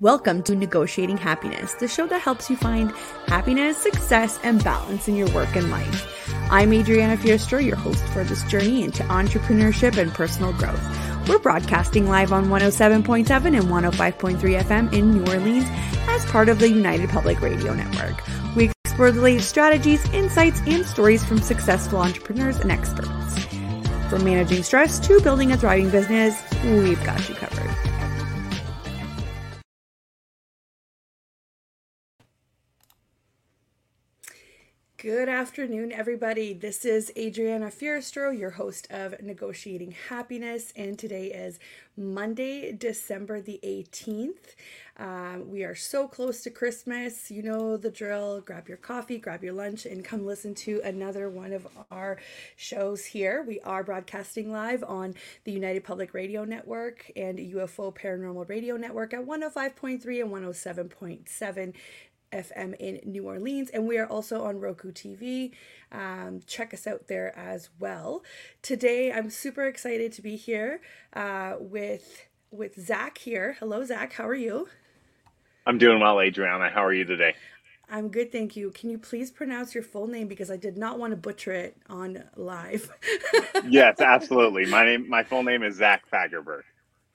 Welcome to Negotiating Happiness, the show that helps you find happiness, success, and balance in your work and life. I'm Adriana Fierastrau, your host for this journey into entrepreneurship and personal growth. We're broadcasting live on 107.7 and 105.3 FM in New Orleans as part of the United Public Radio Network. We explore the latest strategies, insights, and stories from successful entrepreneurs and experts. From managing stress to building a thriving business, we've got you covered. Good afternoon, everybody. This is Adriana Fierastrau, your host of Negotiating Happiness, and today is Monday, December the 18th. Um, we are so close to Christmas. You know the drill. Grab your coffee, grab your lunch, and come listen to another one of our shows here. We are broadcasting live on the United Public Radio Network and UFO Paranormal Radio Network at 105.3 and 107.7 FM in New Orleans, and we are also on Roku TV. Um, check us out there as well. Today, I'm super excited to be here uh, with with Zach here. Hello, Zach. How are you? I'm doing well, Adriana. How are you today? I'm good, thank you. Can you please pronounce your full name because I did not want to butcher it on live. yes, absolutely. My name, my full name is Zach Fagerberg.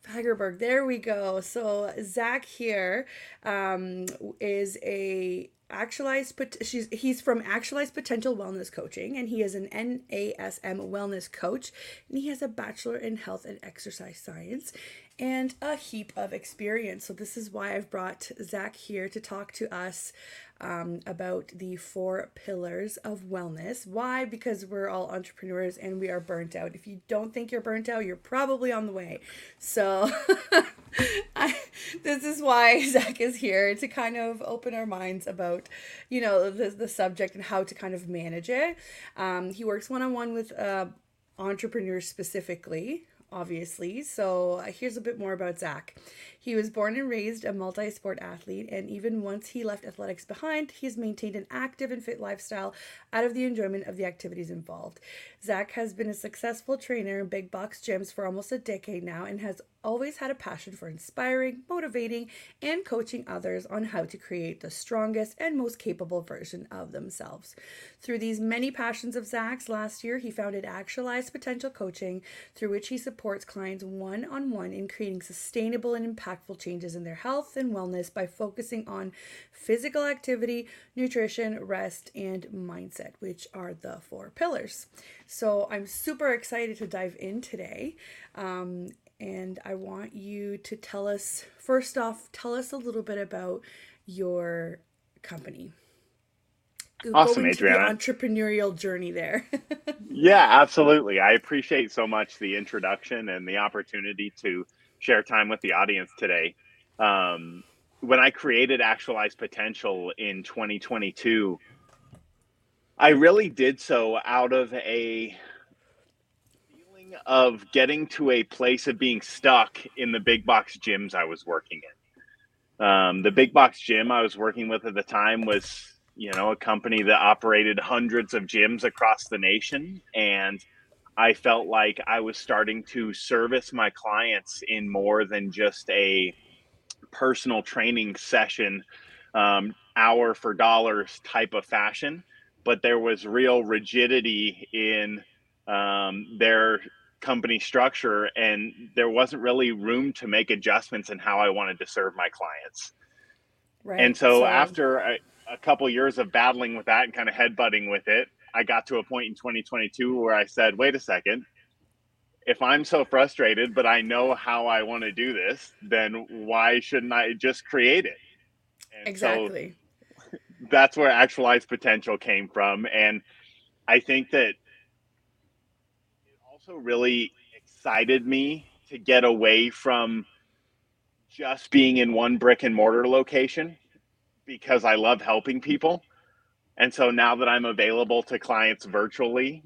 Fagerberg. There we go. So Zach here um, is a actualized she's he's from actualized potential wellness coaching and he is an NASM wellness coach and he has a bachelor in health and exercise science and a heap of experience so this is why I've brought Zach here to talk to us um, about the four pillars of wellness. Why? Because we're all entrepreneurs and we are burnt out. If you don't think you're burnt out, you're probably on the way. So, I, this is why Zach is here to kind of open our minds about, you know, the, the subject and how to kind of manage it. Um, he works one on one with uh, entrepreneurs specifically obviously. So uh, here's a bit more about Zach. He was born and raised a multi sport athlete, and even once he left athletics behind, he's maintained an active and fit lifestyle out of the enjoyment of the activities involved. Zach has been a successful trainer in big box gyms for almost a decade now and has always had a passion for inspiring, motivating, and coaching others on how to create the strongest and most capable version of themselves. Through these many passions of Zach's, last year he founded Actualized Potential Coaching, through which he supports clients one on one in creating sustainable and impactful changes in their health and wellness by focusing on physical activity, nutrition, rest, and mindset, which are the four pillars. So I'm super excited to dive in today. Um, and I want you to tell us first off, tell us a little bit about your company. Awesome, Adriana. entrepreneurial journey there. yeah, absolutely. I appreciate so much the introduction and the opportunity to share time with the audience today. Um, when I created Actualized Potential in 2022, I really did so out of a feeling of getting to a place of being stuck in the big box gyms I was working in. Um, the big box gym I was working with at the time was, you know, a company that operated hundreds of gyms across the nation. And I felt like I was starting to service my clients in more than just a personal training session, um, hour for dollars type of fashion. But there was real rigidity in um, their company structure and there wasn't really room to make adjustments in how I wanted to serve my clients. Right. And so, so after a, a couple years of battling with that and kind of headbutting with it, I got to a point in 2022 where I said, wait a second, if I'm so frustrated, but I know how I want to do this, then why shouldn't I just create it? And exactly. So that's where actualized potential came from. And I think that it also really excited me to get away from just being in one brick and mortar location because I love helping people. And so now that I'm available to clients virtually,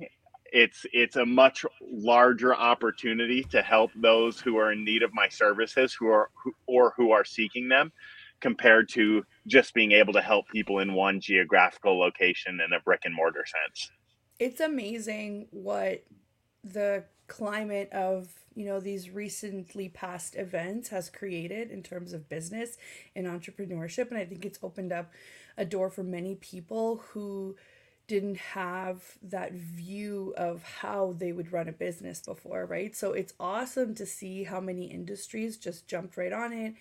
it's it's a much larger opportunity to help those who are in need of my services who are who, or who are seeking them compared to just being able to help people in one geographical location in a brick and mortar sense. It's amazing what the climate of you know these recently past events has created in terms of business and entrepreneurship and i think it's opened up a door for many people who didn't have that view of how they would run a business before right so it's awesome to see how many industries just jumped right on it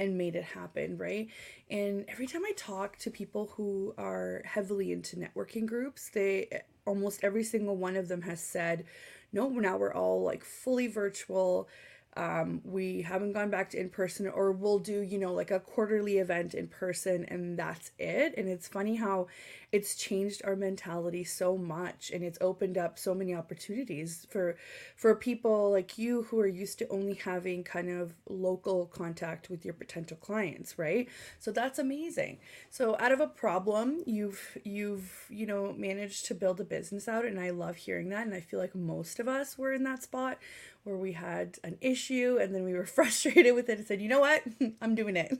and made it happen, right? And every time I talk to people who are heavily into networking groups, they almost every single one of them has said, no, now we're all like fully virtual. Um, we haven't gone back to in person, or we'll do, you know, like a quarterly event in person, and that's it. And it's funny how it's changed our mentality so much and it's opened up so many opportunities for for people like you who are used to only having kind of local contact with your potential clients right so that's amazing so out of a problem you've you've you know managed to build a business out and i love hearing that and i feel like most of us were in that spot where we had an issue and then we were frustrated with it and said you know what i'm doing it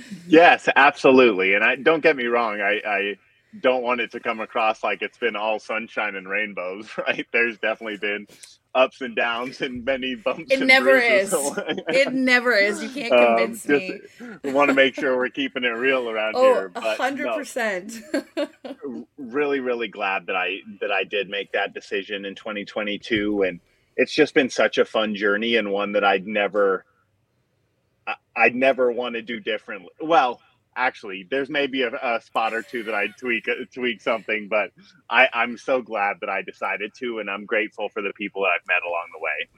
yes, absolutely. And I don't get me wrong, I, I don't want it to come across like it's been all sunshine and rainbows, right? There's definitely been ups and downs and many bumps. It never is. it never is. You can't um, convince um, me. We want to make sure we're keeping it real around oh, here. hundred percent. Really, really glad that I that I did make that decision in 2022, and it's just been such a fun journey and one that I'd never I, would never want to do differently. Well, actually, there's maybe a, a spot or two that I'd tweak uh, tweak something, but I, I'm so glad that I decided to, and I'm grateful for the people that I've met along the way.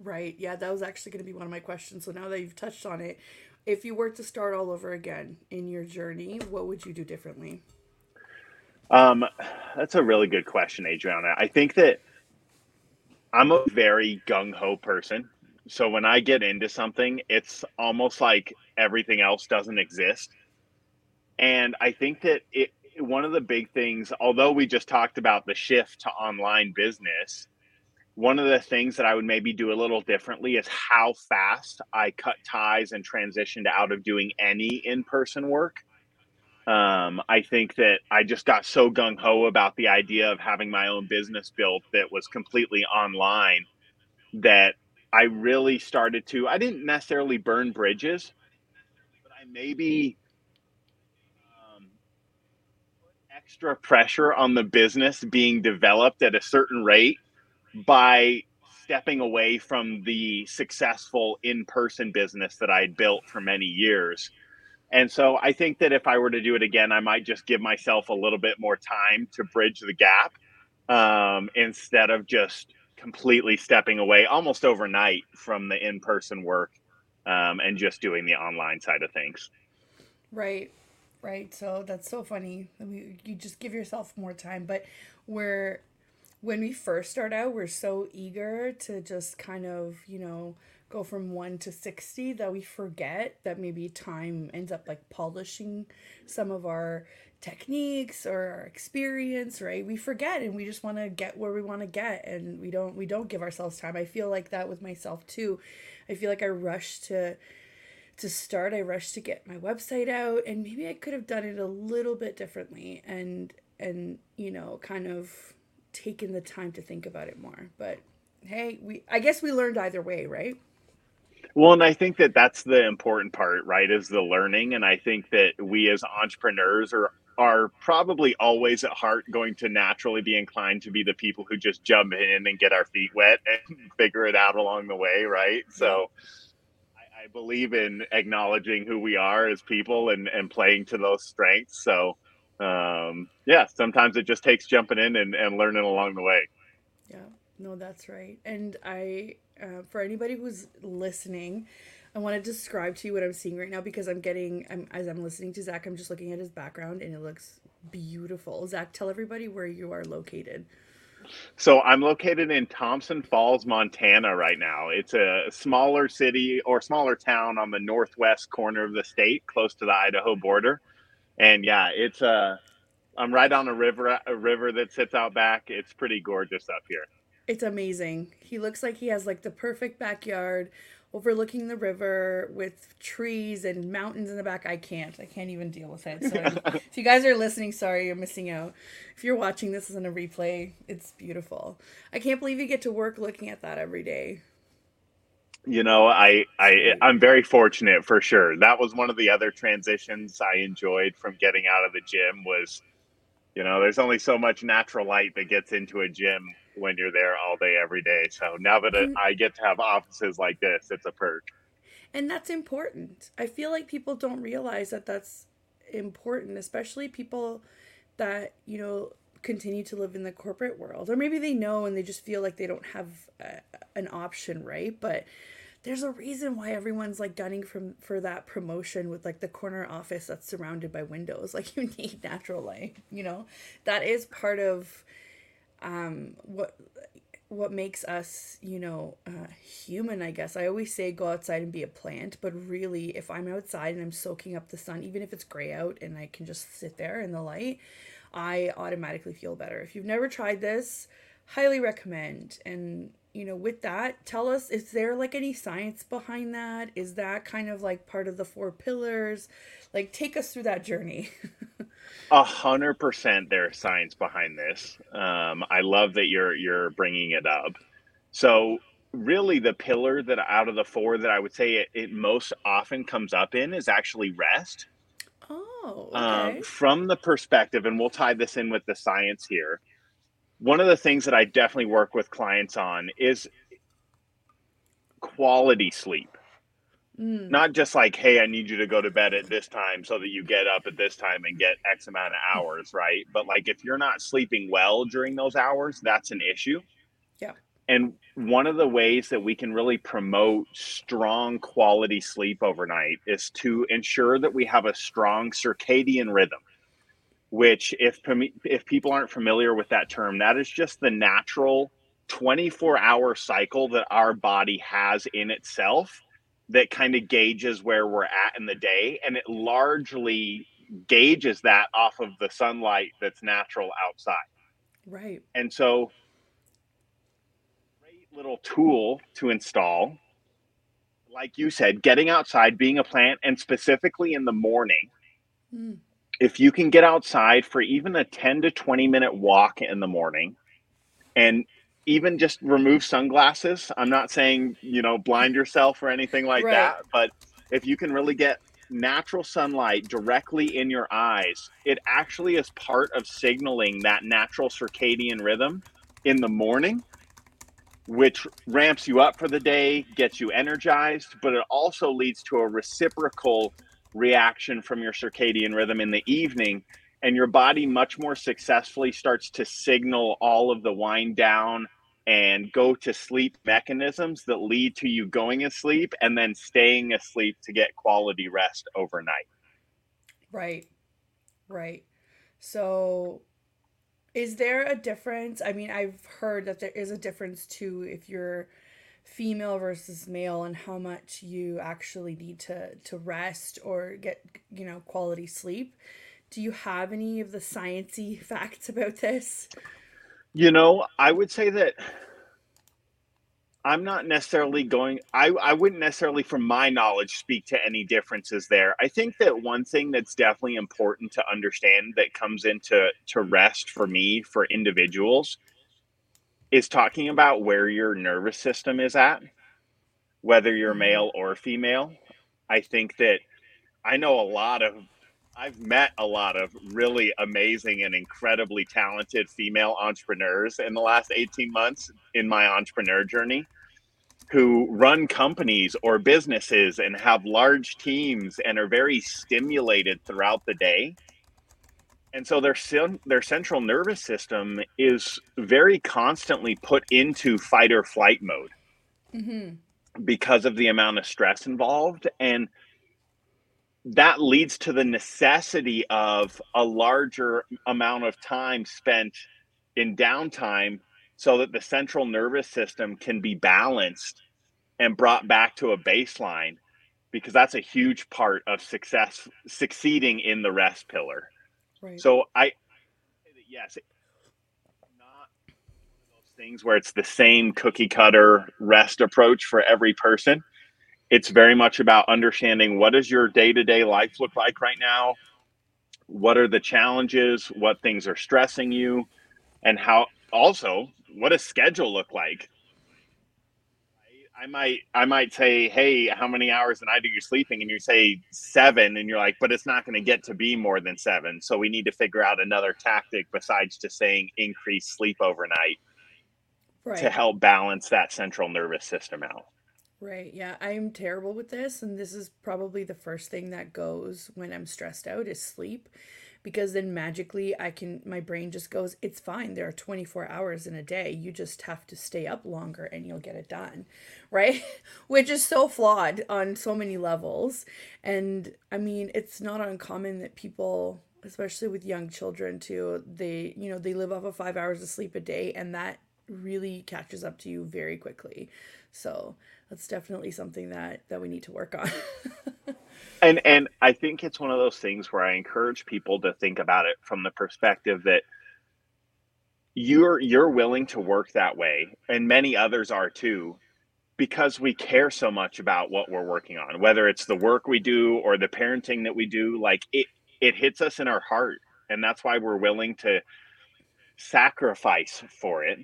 Right. Yeah, that was actually going to be one of my questions. So now that you've touched on it, if you were to start all over again in your journey, what would you do differently? Um, that's a really good question, Adriana. I think that I'm a very gung ho person so when I get into something, it's almost like everything else doesn't exist. And I think that it one of the big things, although we just talked about the shift to online business, one of the things that I would maybe do a little differently is how fast I cut ties and transitioned out of doing any in person work. Um, I think that I just got so gung ho about the idea of having my own business built that was completely online that I really started to, I didn't necessarily burn bridges, but I maybe um, extra pressure on the business being developed at a certain rate by stepping away from the successful in person business that I had built for many years. And so I think that if I were to do it again, I might just give myself a little bit more time to bridge the gap um, instead of just completely stepping away almost overnight from the in-person work um, and just doing the online side of things. Right right. So that's so funny I mean, you just give yourself more time. But we're when we first start out we're so eager to just kind of you know go from 1 to 60 that we forget that maybe time ends up like polishing some of our techniques or our experience right? We forget and we just want to get where we want to get and we don't we don't give ourselves time. I feel like that with myself too. I feel like i rush to to start. I rush to get my website out and maybe i could have done it a little bit differently and and you know kind of taken the time to think about it more. But hey we i guess we learned either way right well, and I think that that's the important part, right? Is the learning, and I think that we as entrepreneurs are are probably always at heart going to naturally be inclined to be the people who just jump in and get our feet wet and figure it out along the way, right? So I, I believe in acknowledging who we are as people and, and playing to those strengths. So um, yeah, sometimes it just takes jumping in and, and learning along the way. Yeah, no, that's right. And I, uh, for anybody who's listening, I want to describe to you what I'm seeing right now because I'm getting, I'm, as I'm listening to Zach, I'm just looking at his background and it looks beautiful. Zach, tell everybody where you are located. So I'm located in Thompson Falls, Montana right now. It's a smaller city or smaller town on the northwest corner of the state, close to the Idaho border. And yeah, it's a, uh, I'm right on a river, a river that sits out back. It's pretty gorgeous up here. It's amazing. He looks like he has like the perfect backyard overlooking the river with trees and mountains in the back. I can't. I can't even deal with it. So if you guys are listening, sorry, you're missing out. If you're watching this in a replay, it's beautiful. I can't believe you get to work looking at that every day. You know, I I I'm very fortunate for sure. That was one of the other transitions I enjoyed from getting out of the gym was you know, there's only so much natural light that gets into a gym when you're there all day every day. So now that it, I get to have offices like this, it's a perk. And that's important. I feel like people don't realize that that's important, especially people that, you know, continue to live in the corporate world. Or maybe they know and they just feel like they don't have a, an option, right? But there's a reason why everyone's like gunning from for that promotion with like the corner office that's surrounded by windows. Like you need natural light, you know? That is part of um, what what makes us, you know, uh, human, I guess. I always say go outside and be a plant, but really, if I'm outside and I'm soaking up the sun, even if it's gray out and I can just sit there in the light, I automatically feel better. If you've never tried this, highly recommend. And, you know, with that, tell us is there like any science behind that? Is that kind of like part of the four pillars? Like, take us through that journey. A hundred percent, there's science behind this. Um, I love that you're you're bringing it up. So, really, the pillar that out of the four that I would say it, it most often comes up in is actually rest. Oh, Um, from the perspective, and we'll tie this in with the science here. One of the things that I definitely work with clients on is quality sleep. Mm, Not just like, hey, I need you to go to bed at this time so that you get up at this time and get X amount of hours, right? But like if you're not sleeping well during those hours, that's an issue. Yeah. And one of the ways that we can really promote strong quality sleep overnight is to ensure that we have a strong circadian rhythm, which if if people aren't familiar with that term, that is just the natural 24-hour cycle that our body has in itself that kind of gauges where we're at in the day and it largely gauges that off of the sunlight that's natural outside. right. And so great little tool to install. Like you said, getting outside, being a plant, and specifically in the morning, Mm, if you can get outside for even a 10 to 20 minute walk in the morning and even just remove sunglasses, I'm not saying, you know, blind yourself or anything like Right. that, but if you can really get natural sunlight directly in your eyes, it actually is part of signaling that natural circadian rhythm in the morning, which ramps you up for the day, gets you energized, but it also leads to a reciprocal reaction from your circadian rhythm in the evening. And your body much more successfully starts to signal all of the wind down and go to sleep mechanisms that lead to you going asleep and then staying asleep to get quality rest overnight. right. Right. So is there a difference? I mean, I've heard that there is a difference too if you're female versus male and how much you actually need to to rest or get, you know, quality sleep. Do you have any of the sciencey facts about this? You know, I would say that I'm not necessarily going I I wouldn't necessarily from my knowledge speak to any differences there. I think that one thing that's definitely important to understand that comes into to rest for me for individuals is talking about where your nervous system is at, whether you're Mhm. male or female. I think that I know a lot of I've met a lot of really amazing and incredibly talented female entrepreneurs in the last 18 months in my entrepreneur journey who run companies or businesses and have large teams and are very stimulated throughout the day. And so their their central nervous system is very constantly put into fight or flight mode Mm-hmm. because of the amount of stress involved and that leads to the necessity of a larger amount of time spent in downtime so that the central nervous system can be balanced and brought back to a baseline because that's a huge part of success succeeding in the rest pillar Right. so i yes not one of those things where it's the same cookie cutter rest approach for every person it's very much about understanding what does your day-to-day life look like right now what are the challenges what things are stressing you and how also what does schedule look like I might I might say, hey, how many hours a night are you sleeping? And you say seven, and you're like, but it's not going to get to be more than seven. So we need to figure out another tactic besides just saying increase sleep overnight right. to help balance that central nervous system out. Right. Yeah, I'm terrible with this, and this is probably the first thing that goes when I'm stressed out is sleep because then magically I can my brain just goes it's fine there are 24 hours in a day you just have to stay up longer and you'll get it done right which is so flawed on so many levels and I mean it's not uncommon that people especially with young children too they you know they live off of 5 hours of sleep a day and that really catches up to you very quickly so that's definitely something that that we need to work on. And and I think it's one of those things where I encourage people to think about it from the perspective that you're you're willing to work that way and many others are too because we care so much about what we're working on whether it's the work we do or the parenting that we do like it it hits us in our heart and that's why we're willing to sacrifice for it.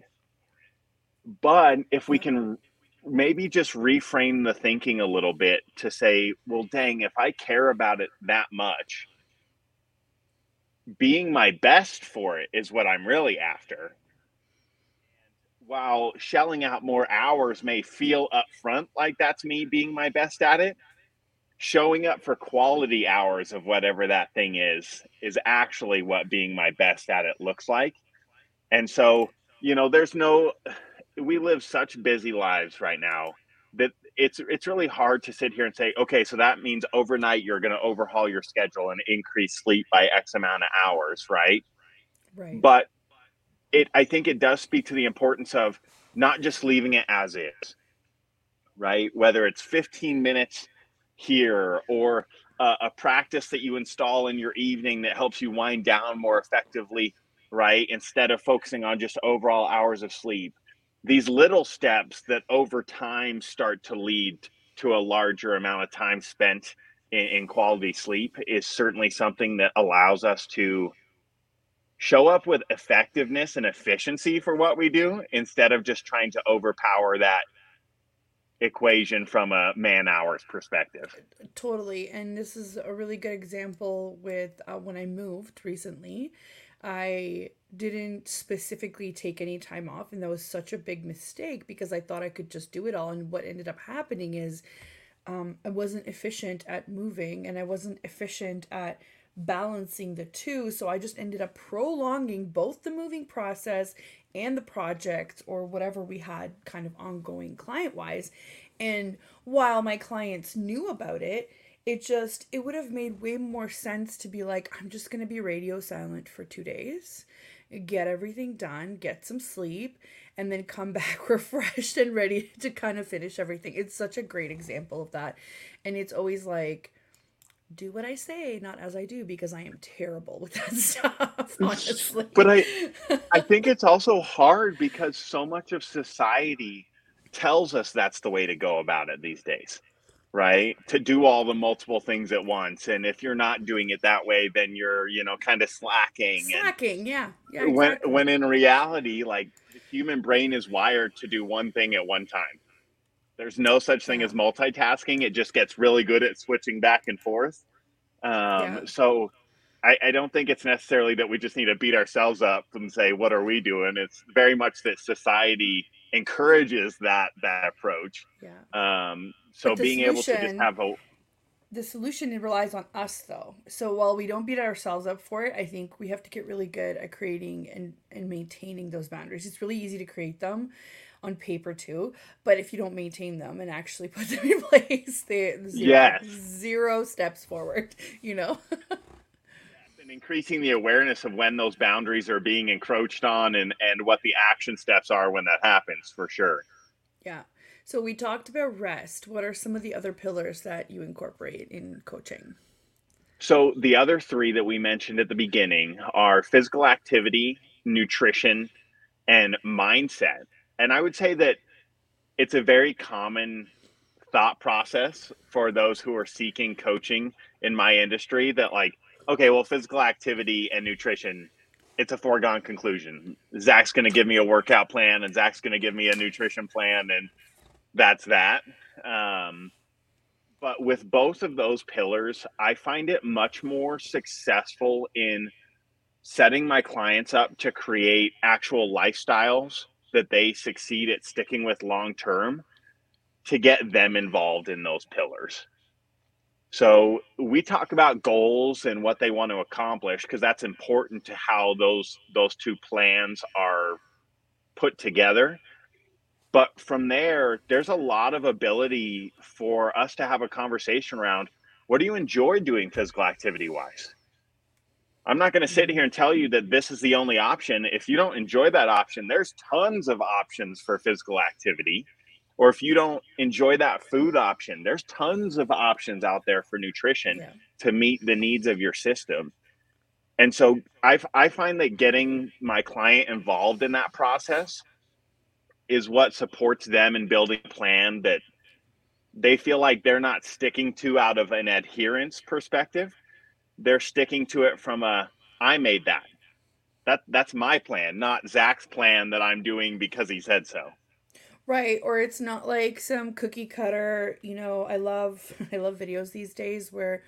But if we can maybe just reframe the thinking a little bit to say, well, dang, if I care about it that much, being my best for it is what I'm really after. While shelling out more hours may feel upfront like that's me being my best at it, showing up for quality hours of whatever that thing is is actually what being my best at it looks like. And so, you know, there's no we live such busy lives right now that it's it's really hard to sit here and say, okay, so that means overnight you're going to overhaul your schedule and increase sleep by X amount of hours, right? Right. But it, I think it does speak to the importance of not just leaving it as is, right? Whether it's 15 minutes here or a, a practice that you install in your evening that helps you wind down more effectively, right? Instead of focusing on just overall hours of sleep these little steps that over time start to lead to a larger amount of time spent in, in, quality sleep is certainly something that allows us to show up with effectiveness and efficiency for what we do instead of just trying to overpower that equation from a man hours perspective. Totally. And this is a really good example with uh, when I moved recently. I didn't specifically take any time off and that was such a big mistake because I thought I could just do it all. And what ended up happening is um, I wasn't efficient at moving and I wasn't efficient at balancing the two. So I just ended up prolonging both the moving process and the project or whatever we had kind of ongoing client wise and while my clients knew about it it just it would have made way more sense to be like I'm just going to be radio silent for 2 days get everything done, get some sleep, and then come back refreshed and ready to kind of finish everything. It's such a great example of that. And it's always like, do what I say, not as I do, because I am terrible with that stuff, mm, honestly. But I I think it's also hard because so much of society tells us that's the way to go about it these days right to do all the multiple things at once and if you're not doing it that way then you're you know kind of slacking slacking and yeah, yeah exactly. when when in reality like the human brain is wired to do one thing at one time there's no such thing yeah. as multitasking it just gets really good at switching back and forth um, yeah. so I, I don't think it's necessarily that we just need to beat ourselves up and say what are we doing it's very much that society encourages that that approach yeah um so being able to just have a the solution relies on us though. So while we don't beat ourselves up for it, I think we have to get really good at creating and, and maintaining those boundaries. It's really easy to create them on paper too, but if you don't maintain them and actually put them in place, they zero, yes. zero steps forward, you know. and increasing the awareness of when those boundaries are being encroached on and and what the action steps are when that happens for sure. Yeah. So we talked about rest. What are some of the other pillars that you incorporate in coaching? So the other three that we mentioned at the beginning are physical activity, nutrition, and mindset. And I would say that it's a very common thought process for those who are seeking coaching in my industry that like okay well physical activity and nutrition it's a foregone conclusion zach's going to give me a workout plan and zach's going to give me a nutrition plan and that's that um, but with both of those pillars i find it much more successful in setting my clients up to create actual lifestyles that they succeed at sticking with long term to get them involved in those pillars. So we talk about goals and what they want to accomplish because that's important to how those those two plans are put together. But from there, there's a lot of ability for us to have a conversation around what do you enjoy doing physical activity wise? I'm not going to sit here and tell you that this is the only option. If you don't enjoy that option, there's tons of options for physical activity or if you don't enjoy that food option there's tons of options out there for nutrition yeah. to meet the needs of your system. And so I, I find that getting my client involved in that process is what supports them in building a plan that they feel like they're not sticking to out of an adherence perspective. They're sticking to it from a i made that. That that's my plan not zach's plan that i'm doing because he said so Right, or it's not like some cookie cutter, you know, I love I love videos these days where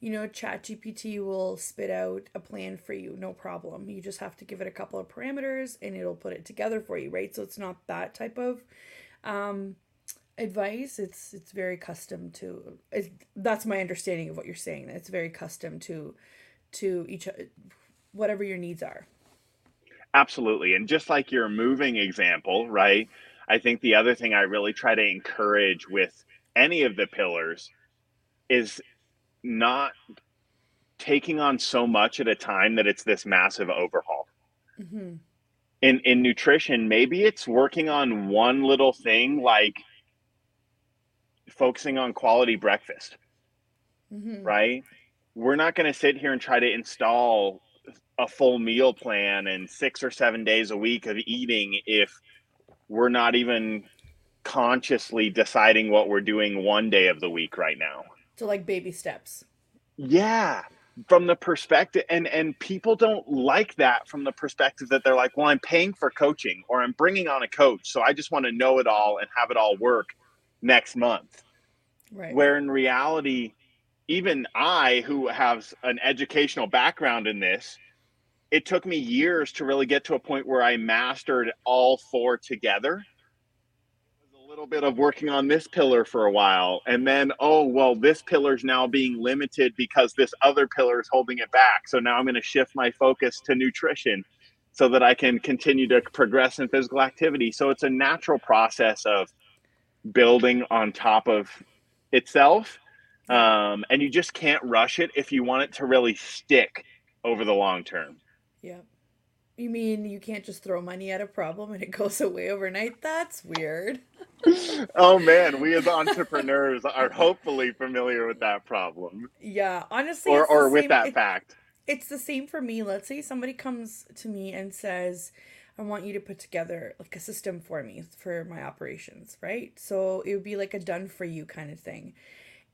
you know, ChatGPT will spit out a plan for you, no problem. You just have to give it a couple of parameters and it'll put it together for you, right? So it's not that type of um advice. It's it's very custom to it's, that's my understanding of what you're saying. It's very custom to to each whatever your needs are. Absolutely. And just like your moving example, right? I think the other thing I really try to encourage with any of the pillars is not taking on so much at a time that it's this massive overhaul. Mm-hmm. In in nutrition, maybe it's working on one little thing like focusing on quality breakfast. Mm-hmm. Right? We're not going to sit here and try to install a full meal plan and 6 or 7 days a week of eating if we're not even consciously deciding what we're doing one day of the week right now. So like baby steps. Yeah, from the perspective and and people don't like that from the perspective that they're like, "Well, I'm paying for coaching or I'm bringing on a coach, so I just want to know it all and have it all work next month." Right. Where in reality, even I who has an educational background in this, it took me years to really get to a point where I mastered all four together. A little bit of working on this pillar for a while, and then oh well, this pillar is now being limited because this other pillar is holding it back. So now I'm going to shift my focus to nutrition so that I can continue to progress in physical activity. So it's a natural process of building on top of itself. Um, and you just can't rush it if you want it to really stick over the long term. Yeah. You mean you can't just throw money at a problem and it goes away overnight? That's weird. oh man, we as entrepreneurs are hopefully familiar with that problem. Yeah, honestly, or or with that it, fact. It's the same for me. Let's say somebody comes to me and says, "I want you to put together like a system for me for my operations," right? So it would be like a done for you kind of thing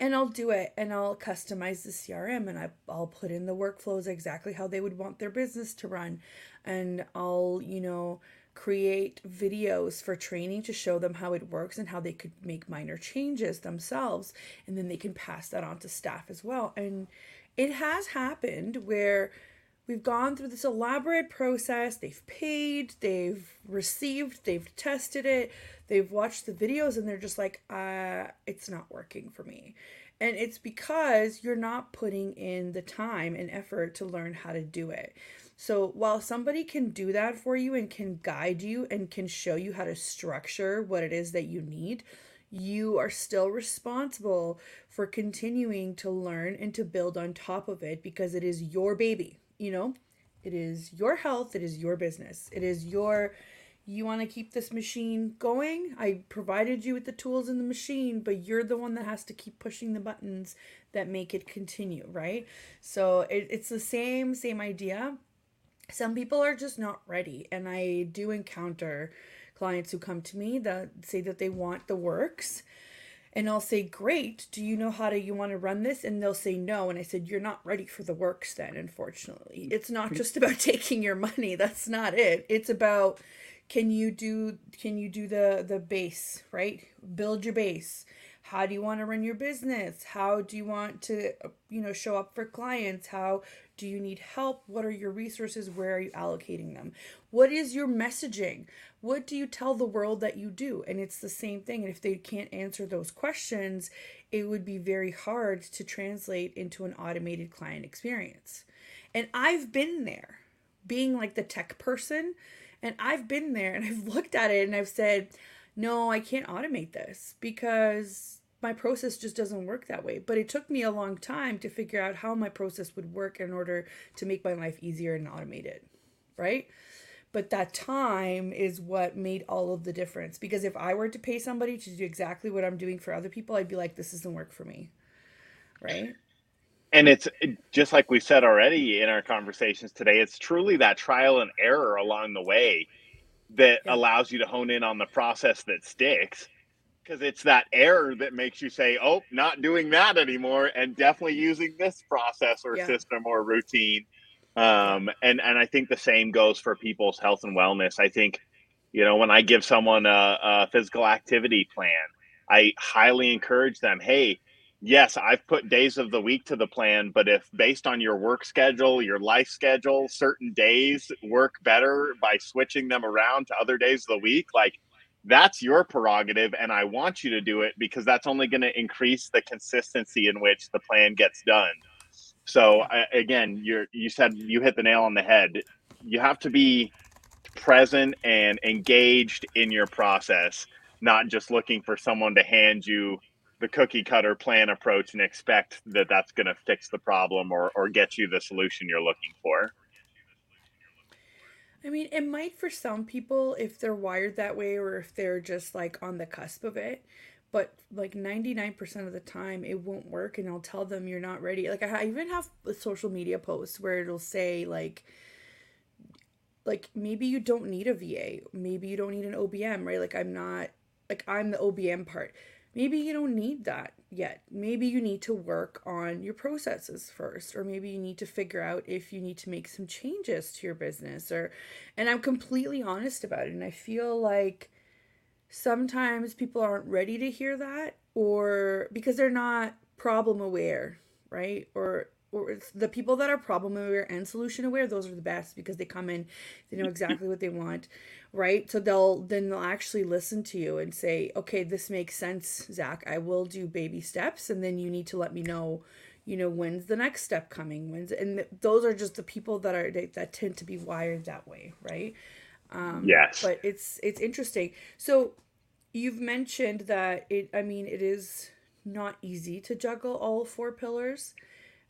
and I'll do it and I'll customize the CRM and I, I'll put in the workflows exactly how they would want their business to run. And I'll, you know, create videos for training to show them how it works and how they could make minor changes themselves. And then they can pass that on to staff as well. And it has happened where we've gone through this elaborate process. They've paid, they've received, they've tested it, they've watched the videos, and they're just like, uh, it's not working for me. And it's because you're not putting in the time and effort to learn how to do it. So while somebody can do that for you and can guide you and can show you how to structure what it is that you need, you are still responsible for continuing to learn and to build on top of it because it is your baby you know, it is your health, it is your business, it is your you want to keep this machine going. I provided you with the tools in the machine, but you're the one that has to keep pushing the buttons that make it continue, right? So it, it's the same, same idea. Some people are just not ready. And I do encounter clients who come to me that say that they want the works and I'll say, Great, do you know how to you want to run this? And they'll say no. And I said, You're not ready for the works then, unfortunately. Mm, it's not just about taking your money. That's not it. It's about can you do can you do the the base, right? Build your base how do you want to run your business how do you want to you know show up for clients how do you need help? What are your resources? Where are you allocating them? What is your messaging? What do you tell the world that you do? And it's the same thing. And if they can't answer those questions it would be very hard to translate into an automated client experience. And i've been there being like the tech person. And i've been there and i've looked at it and i've said no, I can't automate this because my process just doesn't work that way. But it took me a long time to figure out how my process would work in order to make my life easier and automated, right? But that time is what made all of the difference. Because if I were to pay somebody to do exactly what I'm doing for other people, I'd be like, this doesn't work for me, right? And it's just like we said already in our conversations today, it's truly that trial and error along the way that yeah. allows you to hone in on the process that sticks because it's that error that makes you say oh not doing that anymore and definitely using this process or yeah. system or routine. Um, and and i think the same goes for people's health and wellness. I think you know when i give someone a, a physical activity plan i highly encourage them hey yes, I've put days of the week to the plan, but if based on your work schedule, your life schedule, certain days work better by switching them around to other days of the week, like that's your prerogative and I want you to do it because that's only going to increase the consistency in which the plan gets done. So again, you're you said you hit the nail on the head. You have to be present and engaged in your process, not just looking for someone to hand you the cookie cutter plan approach and expect that that's going to fix the problem or, or get you the solution you're looking for. I mean, it might for some people if they're wired that way or if they're just like on the cusp of it. But like 99% of the time, it won't work. And I'll tell them you're not ready. Like, I even have social media posts where it'll say, like, like maybe you don't need a VA. Maybe you don't need an OBM, right? Like, I'm not, like, I'm the OBM part maybe you don't need that yet. Maybe you need to work on your processes first, or maybe you need to figure out if you need to make some changes to your business. Or, and I'm completely honest about it. And I feel like sometimes people aren't ready to hear that, or because they're not problem aware, right? Or or the people that are problem aware and solution aware those are the best because they come in they know exactly what they want right? So they'll then they'll actually listen to you and say okay this makes sense zach. I will do baby steps and then you need to let me know you know when's the next step coming when's and those are just the people that are that tend to be wired that way right? Um yes. but it's it's interesting. So you've mentioned that it i mean it is not easy to juggle all four pillars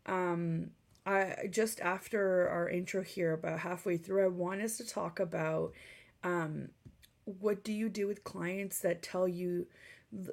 um, I just after our intro here, about halfway through, I want us to talk about um, what do you do with clients that tell you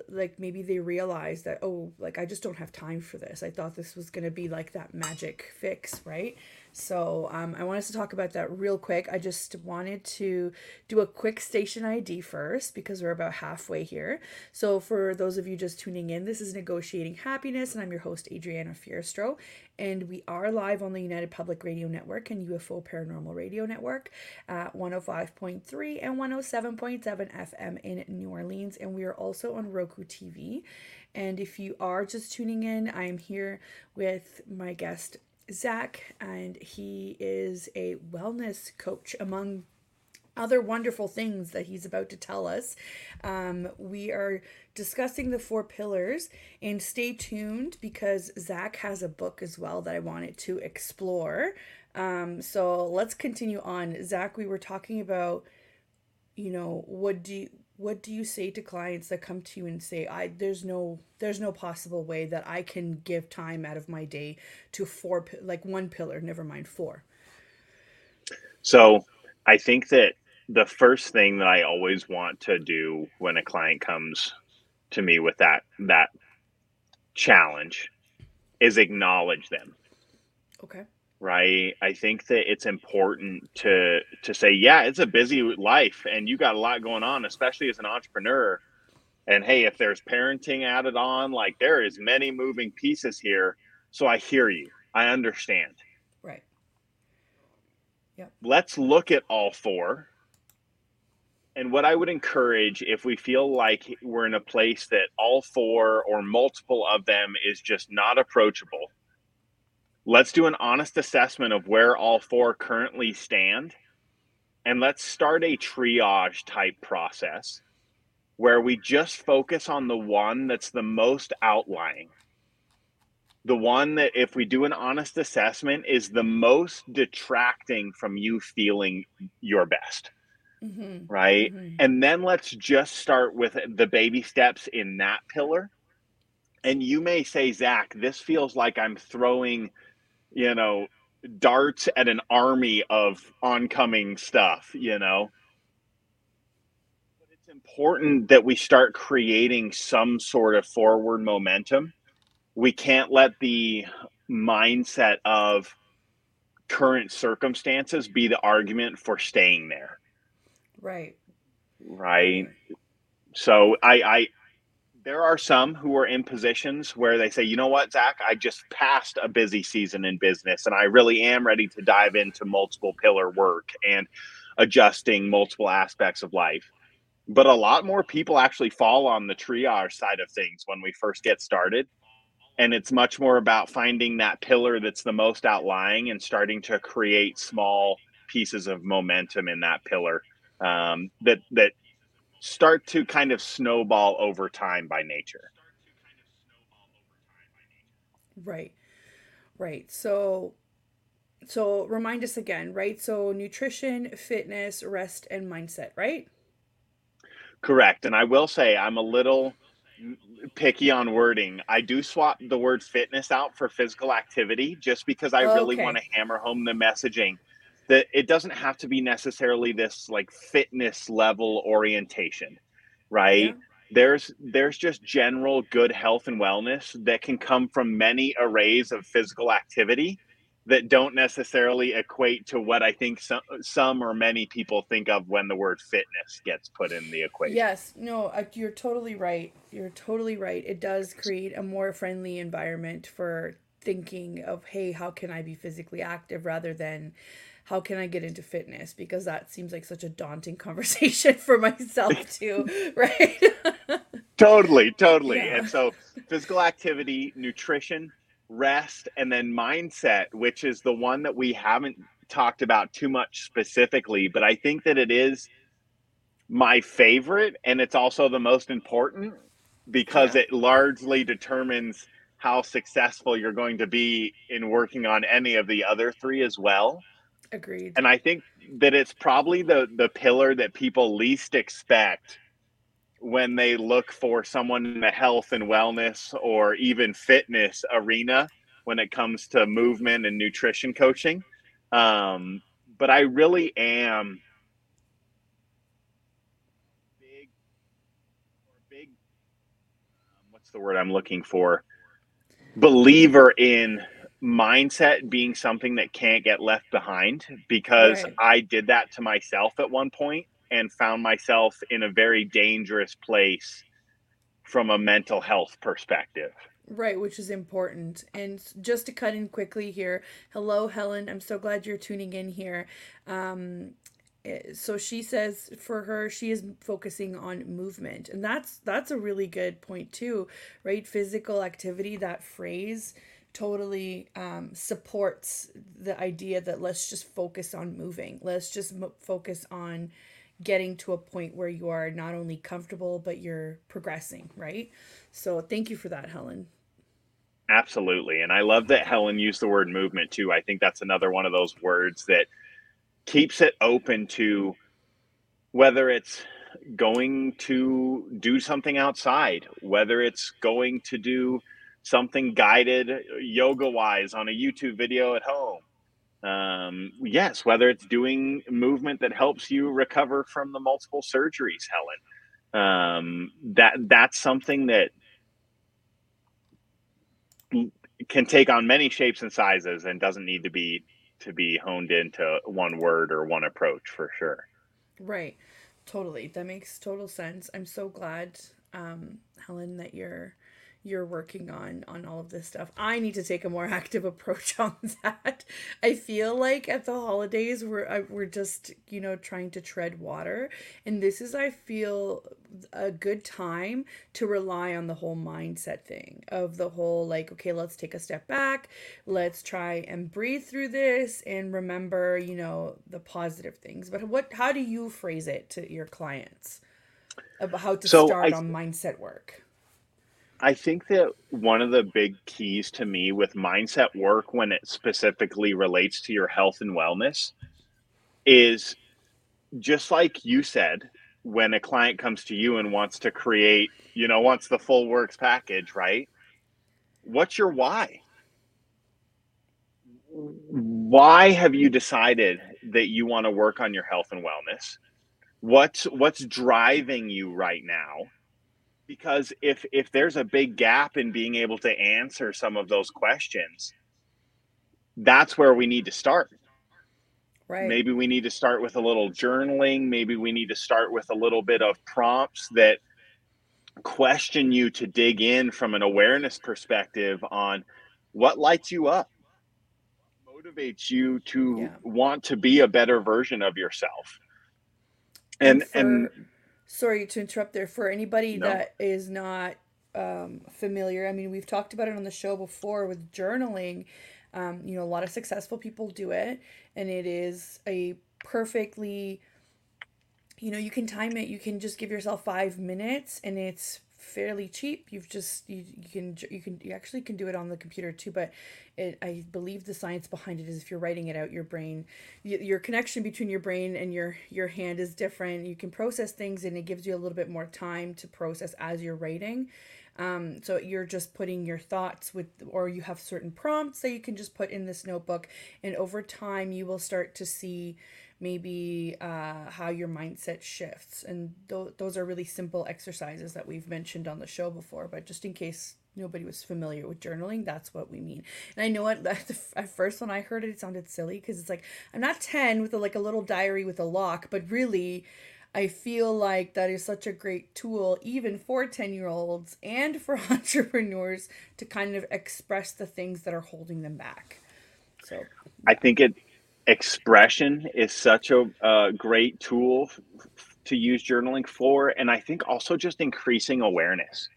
like maybe they realize that oh like i just don't have time for this. I thought this was going to be like that magic fix right so um, I want us to talk about that real quick. I just wanted to do a quick station ID first because we're about halfway here. So for those of you just tuning in, this is Negotiating Happiness, and I'm your host, Adriana Fierastrau. And we are live on the United Public Radio Network and UFO Paranormal Radio Network at 105.3 and 107.7 FM in New Orleans. And we are also on Roku TV. And if you are just tuning in, I am here with my guest, Zach, and he is a wellness coach among other wonderful things that he's about to tell us. Um, we are discussing the four pillars, and stay tuned because Zach has a book as well that I wanted to explore. Um, so let's continue on. Zach, we were talking about, you know, what do you, what do you say to clients that come to you and say i there's no there's no possible way that i can give time out of my day to four like one pillar never mind four. So i think that the first thing that i always want to do when a client comes to me with that that challenge is acknowledge them. Okay right i think that it's important to to say yeah it's a busy life and you got a lot going on especially as an entrepreneur And hey, if there's parenting added on, like there is many moving pieces here. So I hear you. I understand. Right. Yep. Let's look at all four. And what I would encourage if we feel like we're in a place that all four or multiple of them is just not approachable, let's do an honest assessment of where all four currently stand. And let's start a triage type process where we just focus on the one that's the most outlying the one that if we do an honest assessment is the most detracting from you feeling your best mm-hmm. right mm-hmm. and then let's just start with the baby steps in that pillar and you may say zach this feels like i'm throwing you know darts at an army of oncoming stuff you know but it's important that we start creating some sort of forward momentum we can't let the mindset of current circumstances be the argument for staying there. Right. Right. So I, I there are some who are in positions where they say, you know what, Zach, I just passed a busy season in business and I really am ready to dive into multiple pillar work and adjusting multiple aspects of life. But a lot more people actually fall on the triage side of things when we first get started and it's much more about finding that pillar that's the most outlying and starting to create small pieces of momentum in that pillar um, that that start to kind of snowball over time by nature. Right. Right. So so remind us again right? So nutrition fitness rest and mindset right? Correct. And i will say i'm a little picky on wording. I do swap the word fitness out for physical activity just because I okay. really want to hammer home the messaging that it doesn't have to be necessarily this like fitness level orientation, right? Yeah. There's there's just general good health and wellness that can come from many arrays of physical activity that don't necessarily equate to what I think some, some or many people think of when the word fitness gets put in the equation. Yes, no, uh, you're totally right. You're totally right. It does create a more friendly environment for thinking of, hey, how can I be physically active rather than how can I get into fitness? Because that seems like such a daunting conversation for myself too, right? totally, totally. Yeah. And so physical activity, nutrition, rest and then mindset, which is the one that we haven't talked about too much specifically, but I think that it is my favorite and it's also the most important because yeah. it largely determines how successful you're going to be in working on any of the other three as well. Agreed. And I think that it's probably the the pillar that people least expect when they look for someone in the health and wellness or even fitness arena when it comes to movement and nutrition coaching. Um, but I really am big, big. Um, what's the word I'm looking for? Believer in mindset being something that can't get left behind because right. I did that to myself at one point and found myself in a very dangerous place from a mental health perspective. Right, which is important. And just to cut in quickly here, hello, Helen. I'm so glad you're tuning in here. Um, eh, so she says for her she is focusing on movement and that's that's a really good point too right physical activity that phrase totally um, supports the idea that let's just focus on moving. Let's just focus on getting to a point where you are not only comfortable but you're progressing right? So thank you for that helen. Absolutely. And i love that helen used the word movement too. I think that's another one of those words that keeps it open to whether it's going to do something outside whether it's going to do something guided yoga wise on a youtube video at home um, yes, whether it's doing movement that helps you recover from the multiple surgeries, Helen, um, that that's something that can take on many shapes and sizes and doesn't need to be to be honed into one word or one approach for sure. Right. Totally. That makes total sense. I'm so glad um, Helen, that you're you're working on on all of this stuff. I need to take a more active approach on that. I feel like at the holidays we're I, we're just you know trying to tread water, and this is I feel a good time to rely on the whole mindset thing of the whole like okay let's take a step back, let's try and breathe through this and remember you know the positive things. But what how do you phrase it to your clients about how to so start I, on mindset work? I think that one of the big keys to me with mindset work when it specifically relates to your health and wellness is just like you said, when a client comes to you and wants to create, you know, wants the full works package, right? What's your why? Why have you decided that you want to work on your health and wellness? What's what's driving you right now? Because if if there's a big gap in being able to answer some of those questions that's where we need to start. Right. Maybe we need to start with a little journaling. Maybe we need to start with a little bit of prompts that question you to dig in from an awareness perspective on what lights you up motivates you to yeah. want to be a better version of yourself. And and, for- and sorry to interrupt there for anybody no. that is not um, familiar i mean we've talked about it on the show before with journaling um, you know a lot of successful people do it and it is a perfectly you know you can time it you can just give yourself five minutes and it's fairly cheap. You've just you, you can you can you actually can do it on the computer too, but it I believe the science behind it is if you're writing it out, your brain, your connection between your brain and your your hand is different. You can process things, and it gives you a little bit more time to process as you're writing. Um, so you're just putting your thoughts with, or you have certain prompts that you can just put in this notebook, and over time you will start to see maybe uh, how your mindset shifts. And th- those are really simple exercises that we've mentioned on the show before, but just in case nobody was familiar with journaling, that's what we mean. And I know what at first when I heard it, it sounded silly because it's like I'm not 10 with a, like a little diary with a lock, but really. I feel like that is such a great tool, even for 10 year olds and for entrepreneurs, to kind of express the things that are holding them back. So I think it expression is such a, great tool to use journaling for and i think also just increasing awareness.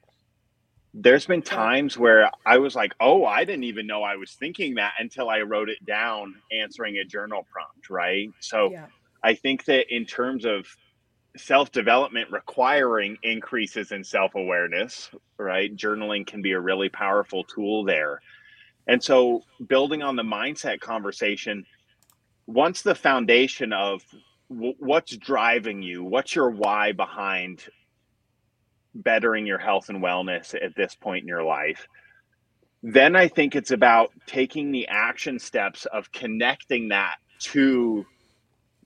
There's been times where i was like oh i didn't even know i was thinking that until i wrote it down answering a journal prompt right? So yeah. i think that in terms of self development requiring increases in self awareness right journaling can be a really powerful tool there. And so building on the mindset conversation once the foundation of w- what's driving you, what's your why behind bettering your health and wellness at this point in your life, then I think it's about taking the action steps of connecting that to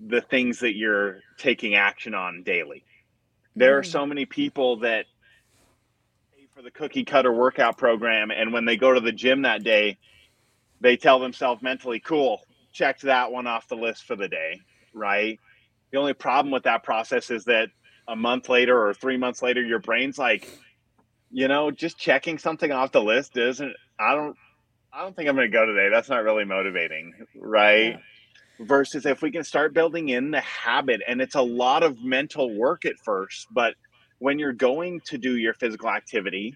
the things that you're taking action on daily. There are mm. so many people that pay for the cookie cutter workout program, and when they go to the gym that day, they tell themselves mentally, cool, checked that one off the list for the day, right? The only problem with that process is that a month later or three months later, your brain's like, you know, just checking something off the list isn't. I don't. I don't think I'm going to go today. That's not really motivating, right? Yeah. Versus if we can start building in the habit, and it's a lot of mental work at first, but when you're going to do your physical activity,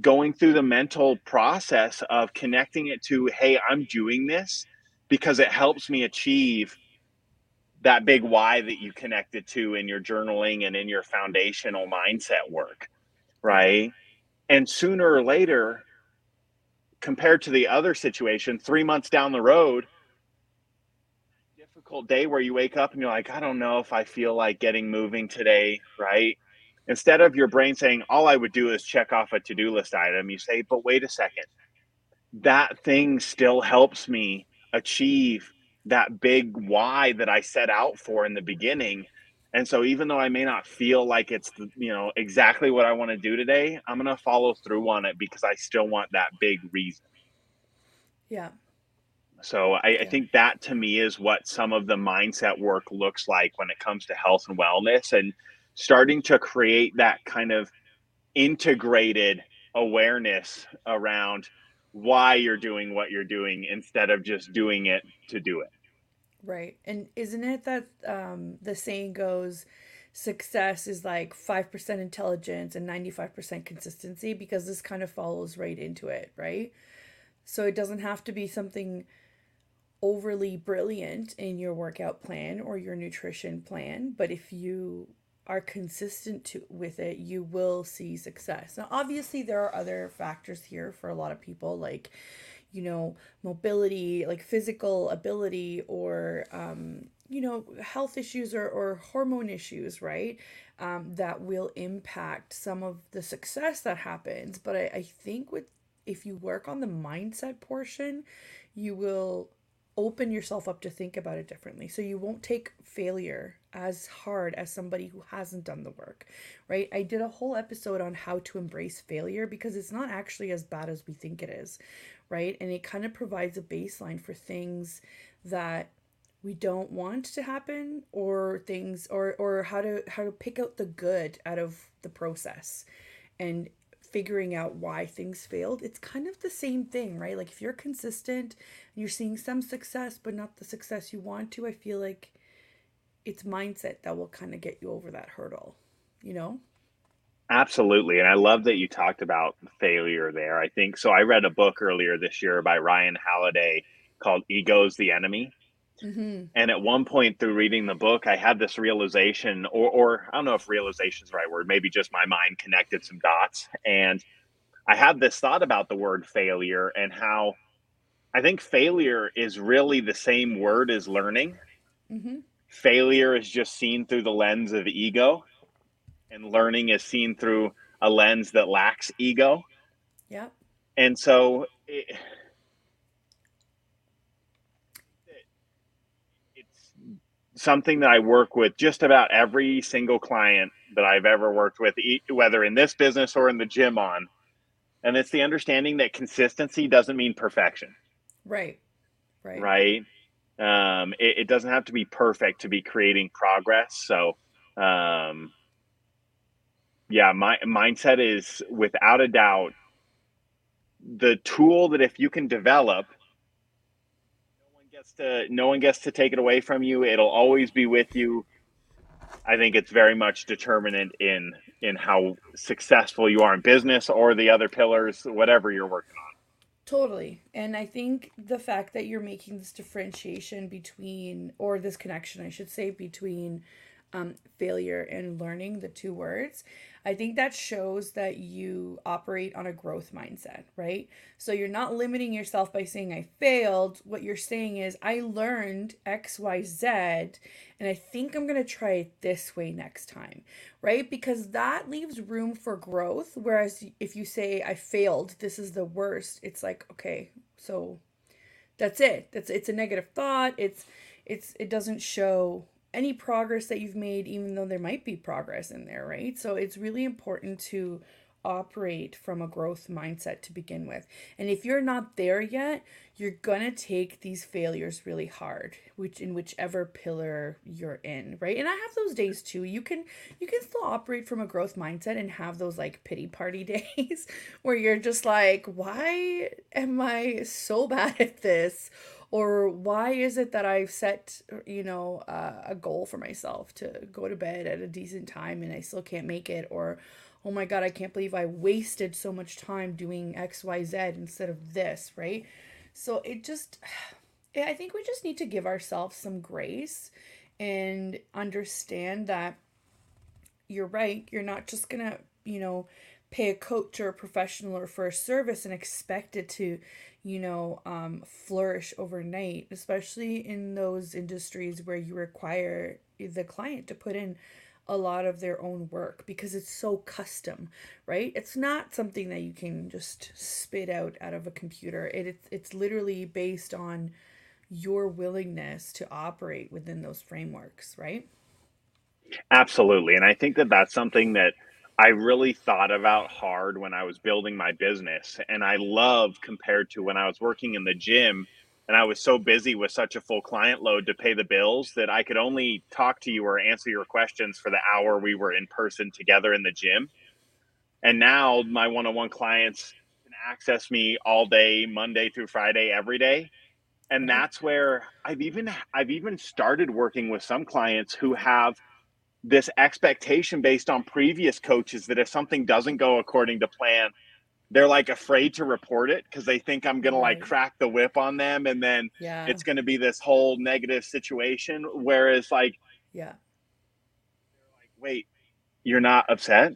going through the mental process of connecting it to, hey, I'm doing this because it helps me achieve that big why that you connected to in your journaling and in your foundational mindset work, right? And sooner or later, compared to the other situation, three months down the road, difficult day where you wake up and you're like, I don't know if I feel like getting moving today, right? Instead of your brain saying, All I would do is check off a to do list item, you say, But wait a second. That thing still helps me achieve that big why that I set out for in the beginning. And so even though I may not feel like it's you know exactly what I want to do today, I'm going to follow through on it because I still want that big reason. Yeah. So I, yeah. I think that to me is what some of the mindset work looks like when it comes to health and wellness and starting to create that kind of integrated awareness around why you're doing what you're doing instead of just doing it to do it. Right. And isn't it that um, the saying goes, success is like 5% intelligence and 95% consistency? Because this kind of follows right into it, right? So it doesn't have to be something overly brilliant in your workout plan or your nutrition plan, but if you are consistent to, with it, you will see success. Now, obviously, there are other factors here for a lot of people, like, you know, mobility, like physical ability, or, um, you know, health issues or, or hormone issues, right? Um, that will impact some of the success that happens. But I, I think with if you work on the mindset portion, you will open yourself up to think about it differently. So you won't take failure as hard as somebody who hasn't done the work, right? I did a whole episode on how to embrace failure because it's not actually as bad as we think it is, right? And it kind of provides a baseline for things that we don't want to happen or things or or how to how to pick out the good out of the process and figuring out why things failed, it's kind of the same thing, right? Like if you're consistent you're seeing some success, but not the success you want to, I feel like it's mindset that will kind of get you over that hurdle, you know? Absolutely. And I love that you talked about failure there. I think so. I read a book earlier this year by Ryan Holiday called Ego's the Enemy. Mm-hmm. And at one point through reading the book, I had this realization, or, or I don't know if realization is the right word, maybe just my mind connected some dots. And I had this thought about the word failure and how I think failure is really the same word as learning. Mm-hmm. Failure is just seen through the lens of ego, and learning is seen through a lens that lacks ego. Yeah. And so, it, it's something that I work with just about every single client that I've ever worked with, whether in this business or in the gym on. And it's the understanding that consistency doesn't mean perfection. Right. Right. Right. Um, it, it doesn't have to be perfect to be creating progress. So, um, yeah, my mindset is without a doubt the tool that if you can develop no one gets to no one gets to take it away from you. It'll always be with you. I think it's very much determinant in in how successful you are in business or the other pillars, whatever you're working on. Totally. And I think the fact that you're making this differentiation between, or this connection, I should say, between um, failure and learning, the two words, I think that shows that you operate on a growth mindset, right? So you're not limiting yourself by saying, I failed. What you're saying is, I learned X, Y, Z, and I think I'm going to try it this way next time, right? Because that leaves room for growth. Whereas if you say, I failed, this is the worst, it's like, okay, so that's it. That's it's a negative thought. It's it's it doesn't show any progress that you've made, even though there might be progress in there, right? So it's really important to operate from a growth mindset to begin with. And if you're not there yet, you're going to take these failures really hard, which in whichever pillar you're in, right? And I have those days too. You can you can still operate from a growth mindset and have those like pity party days where you're just like, "Why am I so bad at this?" Or why is it that I've set you know uh, a goal for myself to go to bed at a decent time and I still can't make it? Or oh my god I can't believe I wasted so much time doing XYZ instead of this right? So it just I think we just need to give ourselves some grace and understand that you're right. You're not just gonna you know pay a coach or a professional or for a service and expect it to you know, um, flourish overnight, especially in those industries where you require the client to put in a lot of their own work because it's so custom, right? It's not something that you can just spit out out of a computer. It, it's it's literally based on your willingness to operate within those frameworks, right? Absolutely. And I think that that's something that I really thought about hard when I was building my business. And I love compared to when I was working in the gym and I was so busy with such a full client load to pay the bills that I could only talk to you or answer your questions for the hour we were in person together in the gym. And now my one-on-one clients can access me all day, Monday through Friday, every day. And that's where I've even I've even started working with some clients who have this expectation based on previous coaches that if something doesn't go according to plan, they're like afraid to report it because they think I'm gonna like crack the whip on them and then Yeah. it's gonna be this whole negative situation. Whereas like, yeah. like, wait, you're not upset?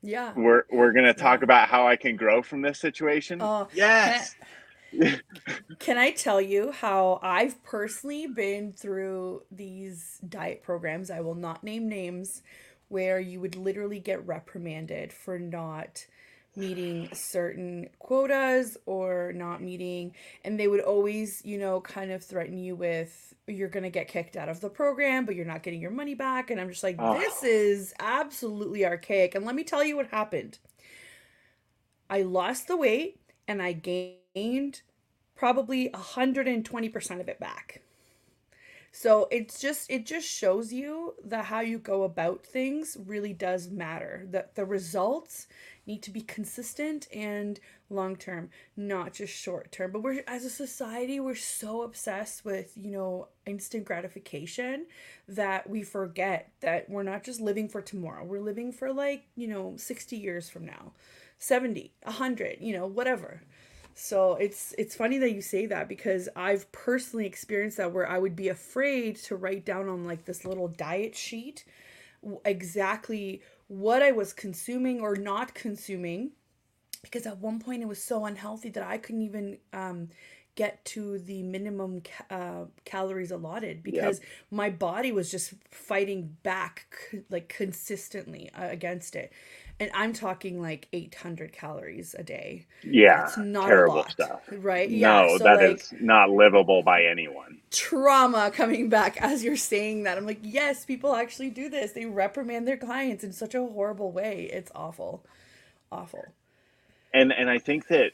Yeah. We're we're gonna talk Yeah. about how I can grow from this situation. Oh, yes. Can I tell you how I've personally been through these diet programs? I will not name names where you would literally get reprimanded for not meeting certain quotas or not meeting and they would always, you know, kind of threaten you with you're going to get kicked out of the program, but you're not getting your money back and I'm just like Oh. this is absolutely archaic. And let me tell you what happened. I lost the weight and I gained probably 120% of it back. So it's just it just shows you that how you go about things really does matter. That the results need to be consistent and long term, not just short term. But we're as a society, we're so obsessed with, you know, instant gratification that we forget that we're not just living for tomorrow. We're living for like, you know, 60 years from now. 70, 100, you know, whatever. So it's it's funny that you say that because I've personally experienced that where I would be afraid to write down on like this little diet sheet exactly what I was consuming or not consuming because at one point it was so unhealthy that I couldn't even um, get to the minimum ca- uh, calories allotted because my body was just fighting back like consistently uh, against it. And I'm talking like 800 calories a day. Yeah. It's not a terrible lot, stuff. right? no, so that is like not livable by anyone. trauma coming back as you're saying that. I'm like, yes, people actually do this. They reprimand their clients in such a horrible way. It's awful, awful. And and I think that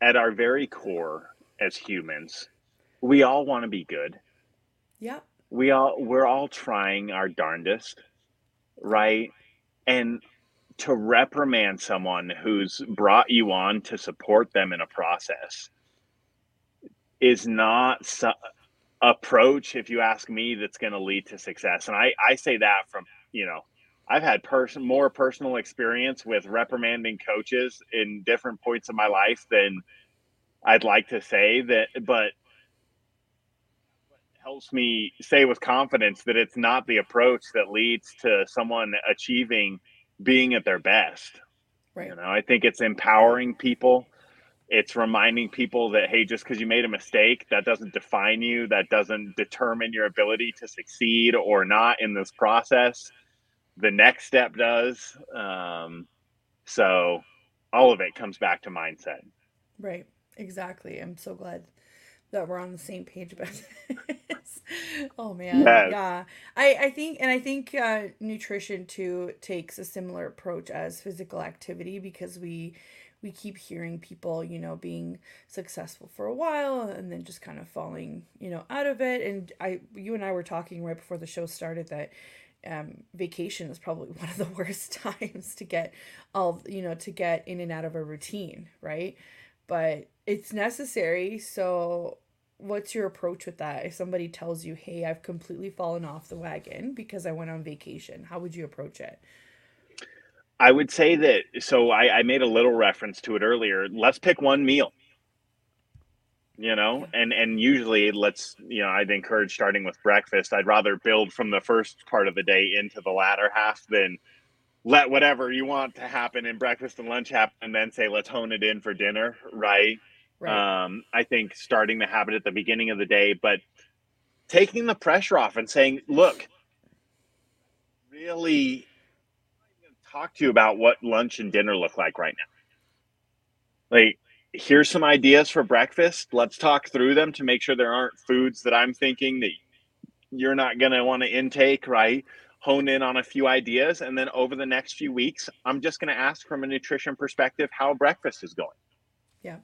at our very core as humans, we all want to be good. Yep. We all we're all trying our darndest, right? And to reprimand someone who's brought you on to support them in a process is not so, approach if you ask me that's going to lead to success. And i i say that from you know i've had person more personal experience with reprimanding coaches in different points of my life than i'd like to say that but helps me say with confidence that it's not the approach that leads to someone achieving being at their best right. you know, I think it's empowering people. It's reminding people that hey, just because you made a mistake, that doesn't define you. That doesn't determine your ability to succeed or not in this process. The next step does. Um, so all of it comes back to mindset. Right. Exactly. I'm so glad that we're on the same page about this. oh man. Yes. Yeah. I I think and I think uh nutrition too takes a similar approach as physical activity because we we keep hearing people, you know, being successful for a while and then just kind of falling, you know, out of it and I you and I were talking right before the show started that um, vacation is probably one of the worst times to get all you know to get in and out of a routine right but it's necessary so what's your approach with that if somebody tells you hey i've completely fallen off the wagon because i went on vacation how would you approach it I would say that. So I, I made a little reference to it earlier. Let's pick one meal. You know, and and usually let's you know I'd encourage starting with breakfast. I'd rather build from the first part of the day into the latter half than let whatever you want to happen in breakfast and lunch happen and then say let's hone it in for dinner, right? right Um, I think starting the habit at the beginning of the day, but taking the pressure off and saying, look, really talk to you about what lunch and dinner look like right now. Like, here's some ideas for breakfast. Let's talk through them to make sure there aren't foods that I'm thinking that you're not going to want to intake, right? Hone in on a few ideas. And then over the next few weeks, I'm just going to ask from a nutrition perspective how breakfast is going Yeah.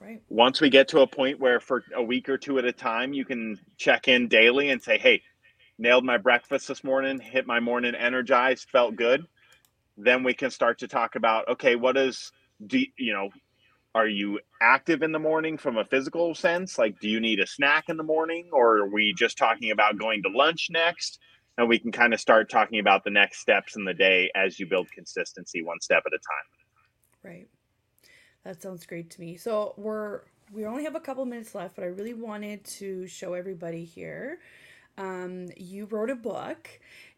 right once we get to a point where for a week or two at a time you can check in daily and say hey nailed my breakfast this morning hit my morning energized felt good then we can start to talk about okay, what is do you know are you active in the morning from a physical sense? Like, do you need a snack in the morning, or are we just talking about going to lunch next? And we can kind of start talking about the next steps in the day as you build consistency one step at a time. Right. That sounds great to me. So we're we only have a couple minutes left, but I really wanted to show everybody here. Um, you wrote a book,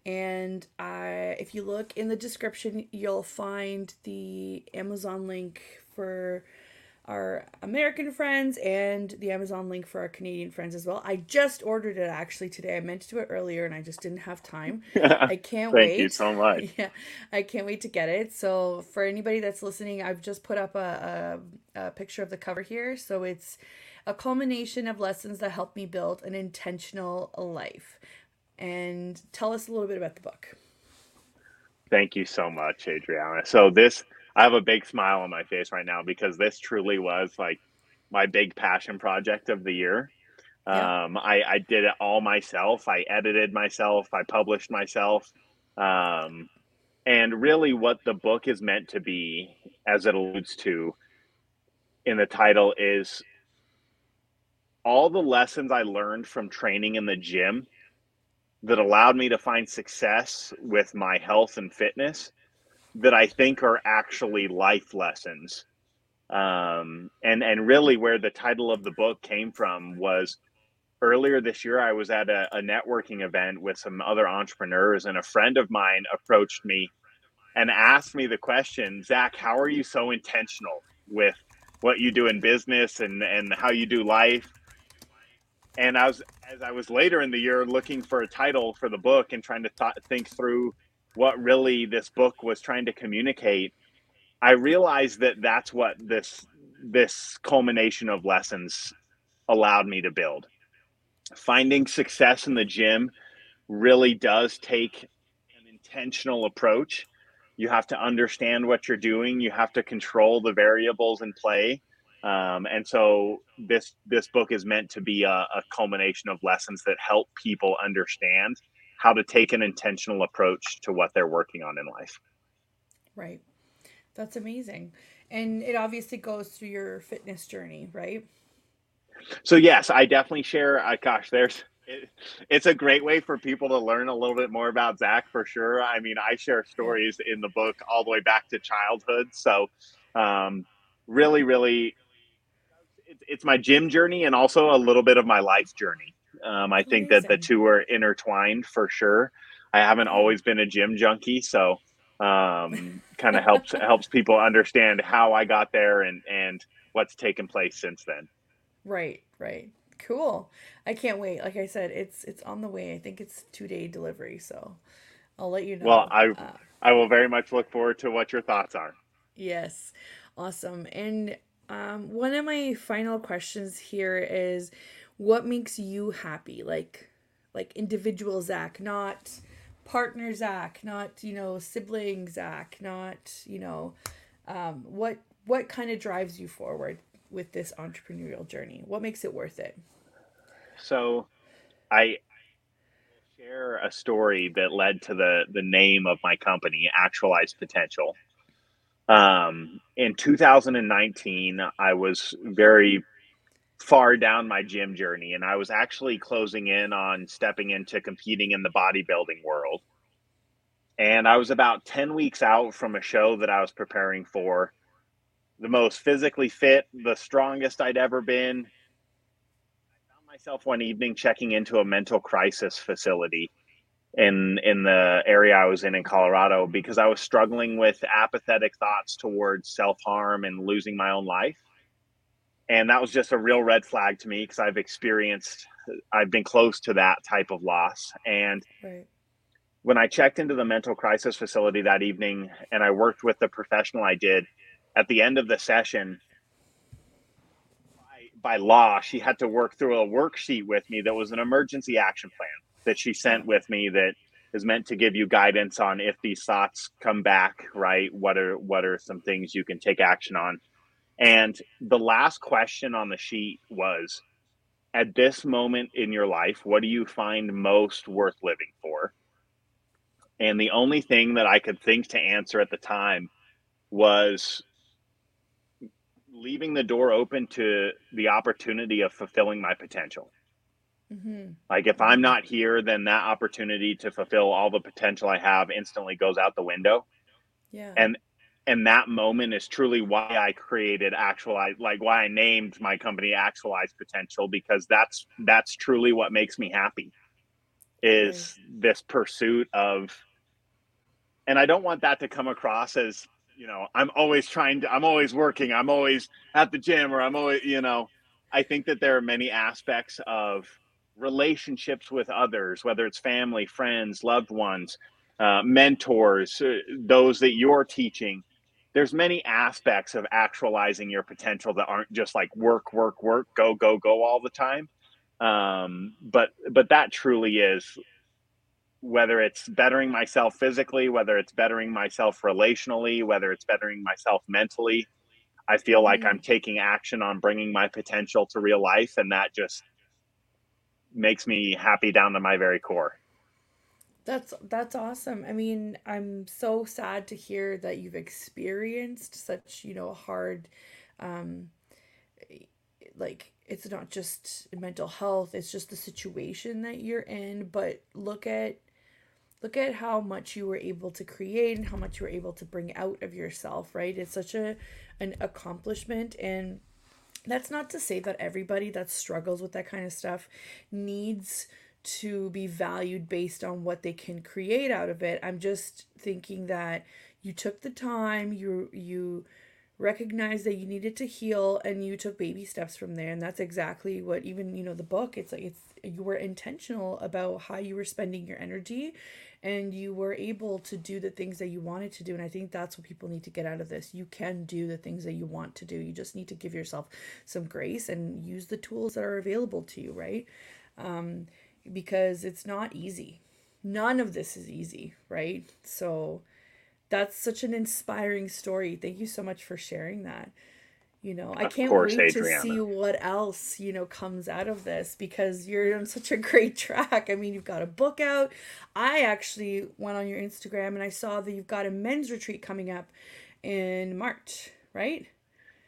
and I, if you look in the description, you'll find the Amazon link for our American friends and the Amazon link for our Canadian friends as well. I just ordered it actually today. I meant to do it earlier and I just didn't have time. I can't Thank wait. Thank you so much. Yeah, I can't wait to get it. So for anybody that's listening, I've just put up a, a, a picture of the cover here. So it's a culmination of lessons that helped me build an intentional life. And tell us a little bit about the book. Thank you so much, Adriana. So this I have a big smile on my face right now because this truly was like my big passion project of the year. Yeah. Um, I, I did it all myself. I edited myself. I published myself. Um, and really, what the book is meant to be, as it alludes to in the title, is all the lessons I learned from training in the gym that allowed me to find success with my health and fitness that I think are actually life lessons. Um, and and really, where the title of the book came from was earlier this year. I was at a, a networking event with some other entrepreneurs, and a friend of mine approached me and asked me the question, Zach, how are you so intentional with what you do in business and and how you do life? And I was as I was later in the year looking for a title for the book and trying to th- think through what really this book was trying to communicate, I realized that that's what this this culmination of lessons allowed me to build. Finding success in the gym really does take an intentional approach. You have to understand what you're doing. You have to control the variables in play. Um, and so this this book is meant to be a, a culmination of lessons that help people understand how to take an intentional approach to what they're working on in life. Right. That's amazing. And it obviously goes through your fitness journey, right? So yes, I definitely share. Uh, gosh, there's it, it's a great way for people to learn a little bit more about Zach for sure. I mean, I share stories in the book all the way back to childhood. So, um, really, really, it, it's my gym journey and also a little bit of my life journey. Um, I think Amazing. that the two are intertwined for sure. I haven't always been a gym junkie, so um, kind of helps helps people understand how I got there and and what's taken place since then. Right, right, cool. I can't wait. Like I said, it's it's on the way. I think it's two day delivery, so I'll let you know. Well, I uh, I will very much look forward to what your thoughts are. Yes, awesome. And um, one of my final questions here is what makes you happy? Like like individual zach not partner zach not you know sibling zach not you know um, what what kind of drives you forward with this entrepreneurial journey? What makes it worth it? So i share a story that led to the the name of my company actualized potential. Um, in 2019 i was very far down my gym journey and I was actually closing in on stepping into competing in the bodybuilding world. And I was about 10 weeks out from a show that I was preparing for. The most physically fit, the strongest I'd ever been. I found myself one evening checking into a mental crisis facility in in the area I was in in Colorado because I was struggling with apathetic thoughts towards self-harm and losing my own life and that was just a real red flag to me because I've experienced, I've been close to that type of loss. And right. when I checked into the mental crisis facility that evening and I worked with the professional I did, at the end of the session, by, by law, she had to work through a worksheet with me that was an emergency action plan that she sent with me that is meant to give you guidance on if these thoughts come back, right? What are what are some things you can take action on? And the last question on the sheet was at this moment in your life, what do you find most worth living for? And the only thing that I could think to answer at the time was leaving the door open to the opportunity of fulfilling my potential. Mm-hmm. Like if I'm not here, then that opportunity to fulfill all the potential I have instantly goes out the window. Yeah. And and that moment is truly why I created actualize like why I named my company actualize potential because that's that's truly what makes me happy is this pursuit of and I don't want that to come across as you know I'm always trying to I'm always working I'm always at the gym or I'm always you know. I think that there are many aspects of relationships with others whether it's family friends loved ones uh, mentors uh, those that you're teaching there's many aspects of actualizing your potential that aren't just like work work work go go go all the time um, but but that truly is whether it's bettering myself physically whether it's bettering myself relationally whether it's bettering myself mentally i feel like mm-hmm. i'm taking action on bringing my potential to real life and that just makes me happy down to my very core that's that's awesome. I mean, I'm so sad to hear that you've experienced such, you know, hard um like it's not just mental health, it's just the situation that you're in, but look at look at how much you were able to create and how much you were able to bring out of yourself, right? It's such a an accomplishment and that's not to say that everybody that struggles with that kind of stuff needs to be valued based on what they can create out of it. I'm just thinking that you took the time, you you recognized that you needed to heal and you took baby steps from there. And that's exactly what even you know the book it's like it's you were intentional about how you were spending your energy and you were able to do the things that you wanted to do. And i think that's what people need to get out of this. You can do the things that you want to do. You just need to give yourself some grace and use the tools that are available to you right? Um, because it's not easy. None of this is easy, right? So that's such an inspiring story. Thank you so much for sharing that. You know, I can't course, wait Adriana. to see what else, you know, comes out of this because you're on such a great track. I mean, you've got a book out. I actually went on your Instagram and I saw that you've got a men's retreat coming up in March, right?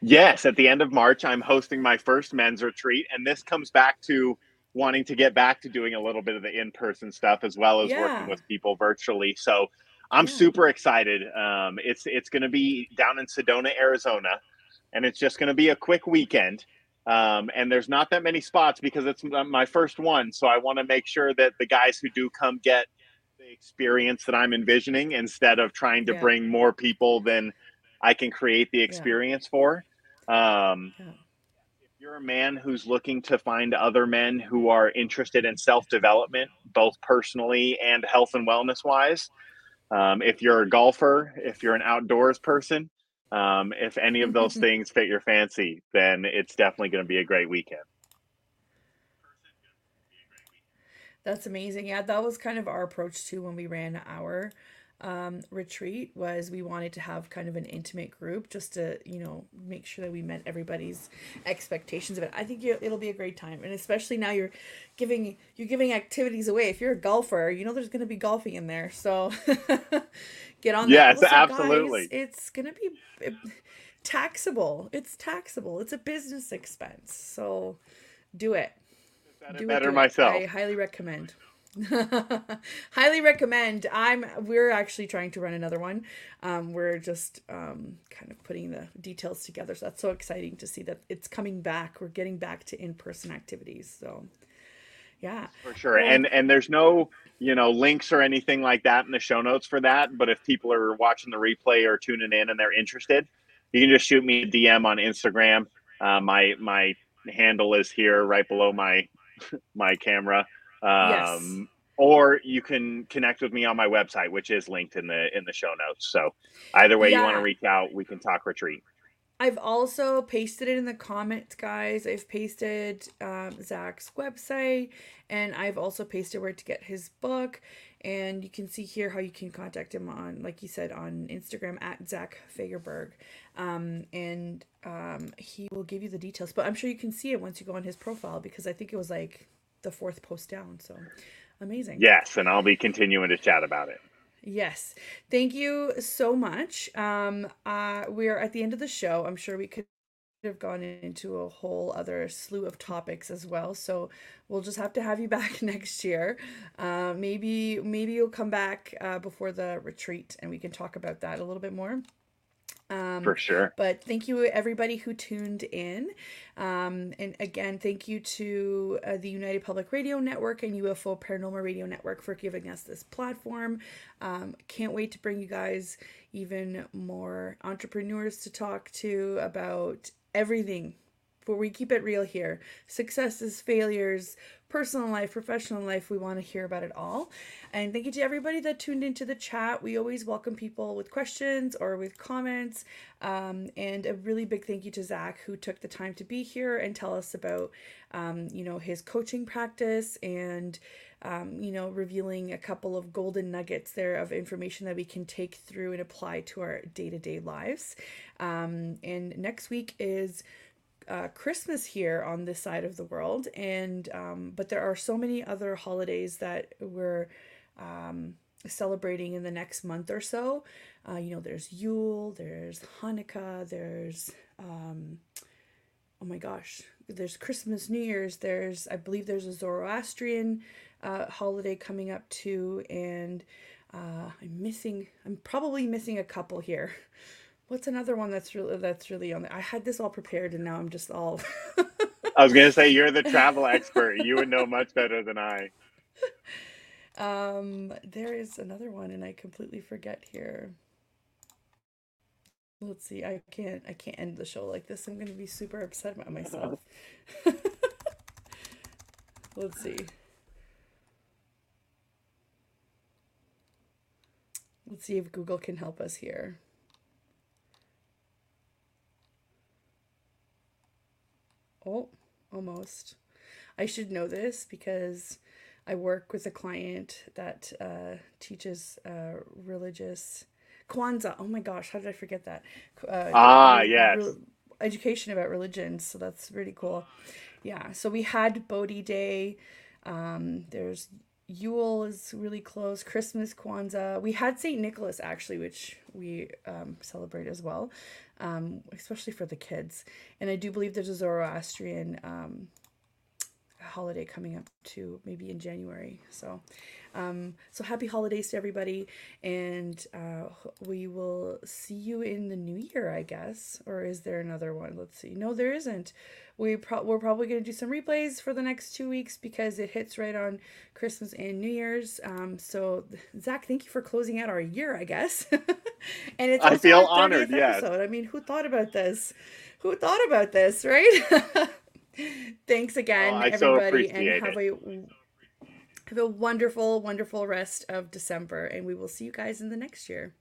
Yes, at the end of March, I'm hosting my first men's retreat. And this comes back to wanting to get back to doing a little bit of the in-person stuff as well as yeah. working with people virtually. So I'm yeah. super excited. Um, it's it's going to be down in Sedona, Arizona, and it's just going to be a quick weekend. Um, and there's not that many spots because it's my first one. So I want to make sure that the guys who do come get the experience that I'm envisioning instead of trying to yeah. bring more people than I can create the experience for. Um, you're a man who's looking to find other men who are interested in self development, both personally and health and wellness wise, um, if you're a golfer, if you're an outdoors person, um, if any of those things fit your fancy, then it's definitely going to be a great weekend. That's amazing. Yeah, that was kind of our approach too when we ran our um, retreat was we wanted to have kind of an intimate group just to you know make sure that we met everybody's expectations of it. I think it'll be a great time. And especially now you're giving you're giving activities away. If you're a golfer you know there's going to be golfing in there. So get on yes that. absolutely. guys, it's going to be taxable. It's taxable. It's a business expense. So do it. Do better it, do myself it. i highly recommend highly recommend. I'm we're actually trying to run another one. Um, we're just um, kind of putting the details together. So that's so exciting to see that it's coming back. We're getting back to in-person activities. So yeah. For sure. Well, and and there's no you know links or anything like that in the show notes for that. But if people are watching the replay or tuning in and they're interested you can just shoot me a dm on instagram. Uh, my my handle is here right below my my camera um, yes. Or you can connect with me on my website, which is linked in the in the show notes. So either way yeah. you want to reach out, we can talk retreat. I've also pasted it in the comments, guys. I've pasted um, Zach's website, and I've also pasted where to get his book. And you can see here how you can contact him on, like you said, on Instagram at Zach Fagerberg. Um, and um, he will give you the details. But I'm sure you can see it once you go on his profile because I think it was like the fourth post down. So amazing. Yes, and I'll be continuing to chat about it. Yes. Thank you so much. Um, uh, we are at the end of the show. I'm sure we could have gone into a whole other slew of topics as well. So we'll just have to have you back next year. Uh, maybe maybe you'll come back uh, before the retreat and we can talk about that a little bit more. Um, For sure. But thank you, everybody who tuned in. Um, and again, thank you to uh, the United Public Radio Network and UFO Paranormal Radio Network for giving us this platform. Um, can't wait to bring you guys even more entrepreneurs to talk to about everything we keep it real here. Successes failures personal life professional life we want to hear about it all. And thank you to everybody that tuned into the chat. We always welcome people with questions or with comments um, and a really big thank you to zach who took the time to be here and tell us about um, you know his coaching practice and um, you know revealing a couple of golden nuggets there of information that we can take through and apply to our day-to-day lives. Um, and next week is uh, Christmas here on this side of the world, and um, but there are so many other holidays that we're um, celebrating in the next month or so. Uh, you know, there's Yule, there's Hanukkah, there's um, oh my gosh, there's Christmas, New Year's, there's I believe there's a Zoroastrian uh, holiday coming up too, and uh, I'm missing, I'm probably missing a couple here. What's another one that's really that's really on? The, I had this all prepared and now I'm just all. I was gonna say you're the travel expert. You would know much better than I. Um, there is another one, and I completely forget here. Let's see. I can't. I can't end the show like this. I'm gonna be super upset about myself. Let's see. Let's see if Google can help us here. Oh, almost. I should know this because I work with a client that uh, teaches uh, religious Kwanzaa. Oh my gosh, how did I forget that? Uh, ah, yes. Re- education about religions. So that's really cool. Yeah. So we had Bodhi Day. Um, there's Yule is really close. Christmas, Kwanzaa. We had St. Nicholas actually, which we um, celebrate as well um, especially for the kids. And I do believe there's a Zoroastrian um, holiday coming up too, maybe in January. So, um, so happy holidays to everybody, and uh, we will see you in the new year, I guess. Or is there another one? Let's see. No, there isn't. We pro- we're probably going to do some replays for the next two weeks because it hits right on Christmas and New Year's. Um, so Zach, thank you for closing out our year, I guess. and it's I feel honored. Yeah. I mean, who thought about this? Who thought about this, right? Thanks again, oh, everybody, so and have it. a have a wonderful, wonderful rest of December, and we will see you guys in the next year.